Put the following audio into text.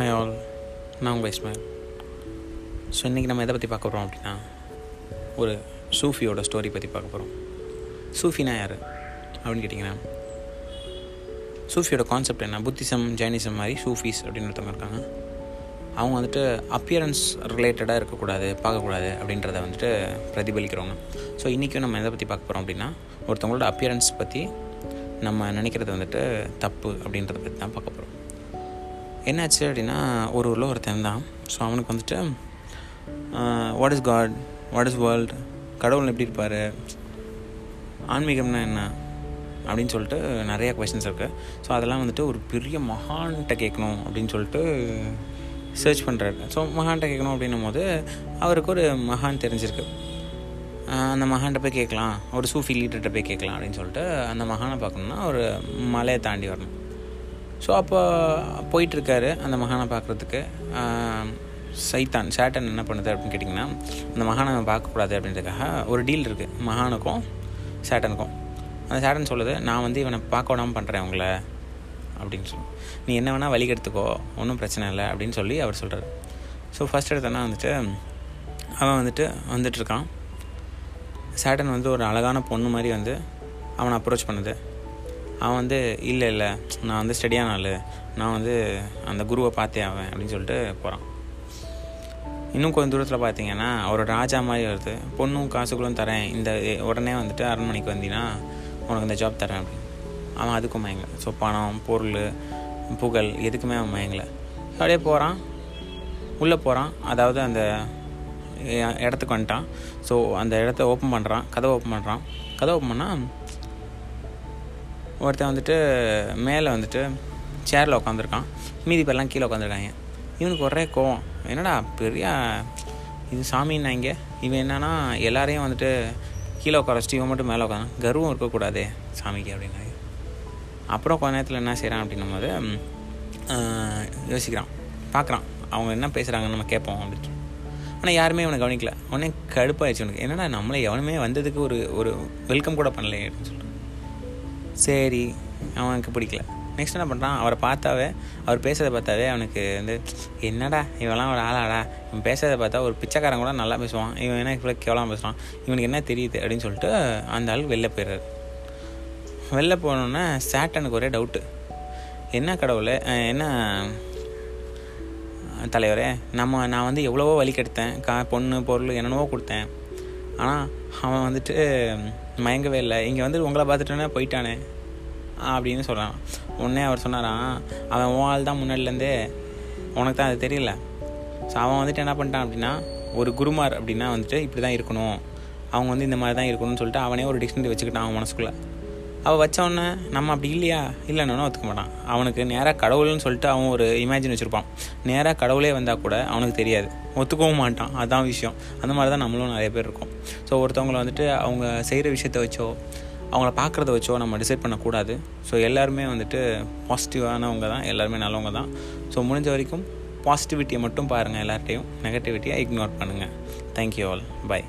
Hi all நான் உங்கள் Ismail. So இன்றைக்கி நம்ம எதை பற்றி பார்க்க போகிறோம் அப்படின்னா ஒரு சூஃபியோட ஸ்டோரி பற்றி பார்க்க போகிறோம் சூஃபினா யார் அப்படின்னு கேட்டிங்கன்னா சூஃபியோட கான்செப்ட் என்ன? புத்திசம் ஜைனிசம் மாதிரி சூஃபீஸ் அப்படின்னு ஒருத்தவங்க இருக்காங்க. அவங்க வந்துட்டு அப்பியரன்ஸ் ரிலேட்டடாக இருக்கக்கூடாது பார்க்கக்கூடாது அப்படின்றத வந்துட்டு பிரதிபலிக்கிறவங்க. ஸோ இன்றைக்கும் நம்ம எதை பற்றி பார்க்க போகிறோம் அப்படின்னா ஒருத்தவங்களோட அப்பியரன்ஸ் பற்றி நம்ம நினைக்கிறது வந்துட்டு தப்பு அப்படின்றத பற்றி தான் பார்க்க போகிறோம் என்னாச்சு அப்படின்னா ஒரு ஊரில் ஒருத்தன் தான் ஸோ அவனுக்கு வந்துட்டு what is God what is world கடவுள் எப்படி இருப்பார்? ஆன்மீகம்னா என்ன? அப்படின்னு சொல்லிட்டு நிறைய கொஷின்ஸ் இருக்குது ஸோ அதெல்லாம் வந்துட்டு ஒரு பெரிய மகான்கிட்ட கேட்கணும் அப்படின்னு சொல்லிட்டு சர்ச் பண்ணுறாரு ஸோ மகான்கிட்ட கேட்கணும் அப்படின்னும் போது அவருக்கு ஒரு மகான் தெரிஞ்சிருக்கு. அந்த மகான்கிட்ட போய் கேட்கலாம். ஒரு சூஃபி லீடர்கிட்ட போய் கேட்கலாம். அப்படின்னு சொல்லிட்டு அந்த மகானை பார்க்கணுன்னா ஒரு மலையை தாண்டி வரணும். ஸோ அப்போ போயிட்டுருக்காரு அந்த மகானை பார்க்குறதுக்கு. சைத்தான் சேட்டன் என்ன பண்ணுது அப்படின்னு கேட்டிங்கன்னா அந்த மகானை பார்க்கக்கூடாது அப்படின்றதுக்காக ஒரு டீல் இருக்குது மகானுக்கும் சேட்டனுக்கும். அந்த சேட்டன் சொல்லுது நான் வந்து இவனை பார்க்க விடாமல் பண்ணுறேன் உங்களை. அப்படின்னு சொல்லி. நீ என்ன வேணால் வழி எடுத்துக்கோ ஒன்றும் பிரச்சனை இல்லை. அப்படின்னு சொல்லி அவர் சொல்கிறார் ஸோ ஃபஸ்ட் எடுத்தோன்னா வந்துட்டு அவன் வந்துட்டு வந்துட்டுருக்கான் சேட்டன் வந்து ஒரு அழகான பொண்ணு மாதிரி வந்து அவனை அப்ரோச் பண்ணுது. அவன் வந்து இல்லை இல்லை நான் வந்து ஸ்டடியான ஆள். நான் வந்து அந்த குருவை பார்த்தே ஆவேன் அப்படின்னு சொல்லிட்டு போகிறான் இன்னும் கொஞ்சம் தூரத்தில் பார்த்தீங்கன்னா அவரோட ராஜா மாதிரி வருது. பொண்ணும் காசுகளும் தரேன். இந்த உடனே வந்துட்டு அரண்மனைக்கு வந்தீங்கன்னா உனக்கு இந்த ஜாப் தரேன் அப்படின்னு. அவன் அதுக்கும் மயங்கலை. ஸோ பணம் பொருள் புகழ் எதுக்குமே அவன் மயங்கலை. அப்படியே போகிறான் உள்ளே போகிறான் அதாவது அந்த இடத்துக்கு வந்துட்டான். ஸோ அந்த இடத்த ஓப்பன் பண்ணுறான் கதவை ஓப்பன் பண்ணுறான் கதவை ஓப்பன் பண்ணால் ஒருத்தன் வந்துட்டு மேலே வந்துட்டு சேரில் உட்காந்துருக்கான் மீதி பேர்லாம் கீழே உட்காந்துருக்காங்க இவனுக்கு ஒரே கோவம். என்னடா பெரிய இது சாமின்னா இங்கே? இவன் என்னன்னா எல்லாரையும் வந்துட்டு கீழே உட்கார வச்சுட்டு இவன் மட்டும் மேலே உட்காந்து கர்வம் இருக்கக்கூடாதே சாமிக்கு அப்படின்னாங்க அப்புறம் கொஞ்ச நேரத்தில் என்ன செய்கிறான் அப்படின்னும் போது யோசிக்கிறான். பார்க்குறான் அவங்க என்ன பேசுகிறாங்கன்னு நம்ம கேட்போம் அப்படின்னு ஆனால் யாருமே அவனை கவனிக்கல. உடனே கடுப்பாயிடுச்சு உனக்கு என்னடா நம்மளை எவனுமே வந்ததுக்கு ஒரு ஒரு வெல்கம் கூட பண்ணலையே அப்படின்னு சொல்லிட்டு. சரி அவனுக்கு பிடிக்கல. நெக்ஸ்ட் என்ன பண்ணுறான் அவரை பார்த்தாவே அவர் பேசுகிறத பார்த்தாவே அவனுக்கு வந்து என்னடா இவெல்லாம் ஒரு ஆளாடா. இவன் பேசுறதை பார்த்தா ஒரு பிச்சைக்காரன் கூட நல்லா பேசுவான். இவன் என்ன இவ்வளோ கேவலாம் பேசுகிறான் இவனுக்கு என்ன தெரியுது? அப்படின்னு சொல்லிட்டு அந்த ஆள் வெளில போயிடுறாரு. வெளில போனோன்னே சேட்டனுக்கு ஒரே டவுட்டு என்ன கடவுள் என்ன தலைவரே நம்ம நான் வந்து எவ்வளவோ வழி கெடுத்தேன். கா பொண்ணு பொருள் என்னென்னவோ கொடுத்தேன். ஆனால் அவன் வந்துட்டு மயங்கவே இல்லை. இங்கே வந்து உங்களை பார்த்துட்டோன்னே போயிட்டானே. அப்படின்னு சொல்கிறான் உடனே அவர் சொன்னாரான் அவன் உன் ஆள் தான் முன்னாடிலேருந்தே உனக்கு தான் அது தெரியல. ஸோ அவன் வந்துட்டு என்ன பண்ணிட்டான் அப்படின்னா ஒரு குருமார் அப்படின்னா வந்துட்டு இப்படி தான் இருக்கணும். அவங்க வந்து இந்த மாதிரி தான் இருக்கணும்னு சொல்லிட்டு அவனே ஒரு டிக்ஷனரி வச்சுக்கிட்டான் அவன் மனசுக்குள்ளே. அவள் வச்சவொடனே நம்ம அப்படி இல்லையா? இல்லைன்னு ஒத்துக்க மாட்டான். அவனுக்கு நேராக கடவுள்னு சொல்லிட்டு அவன் ஒரு இமேஜின் வச்சுருப்பான். நேராக கடவுளே வந்தால் கூட அவனுக்கு தெரியாது. ஒத்துக்கவும் மாட்டான். அதுதான் விஷயம். அந்த மாதிரி தான் நம்மளும் நிறைய பேர் இருக்கோம். ஸோ ஒருத்தவங்களை வந்துட்டு அவங்க செய்கிற விஷயத்த வச்சோ அவங்கள பார்க்குறத வச்சோ நம்ம டிசைட் பண்ணக்கூடாது. ஸோ எல்லாருமே வந்துட்டு பாசிட்டிவானவங்க தான். எல்லாருமே நல்லவங்க தான். ஸோ முடிஞ்ச வரைக்கும் பாசிட்டிவிட்டியை மட்டும் பாருங்கள் எல்லார்ட்டையும் நெகட்டிவிட்டியை இக்னோர் பண்ணுங்கள் தேங்க்யூ ஆல் பை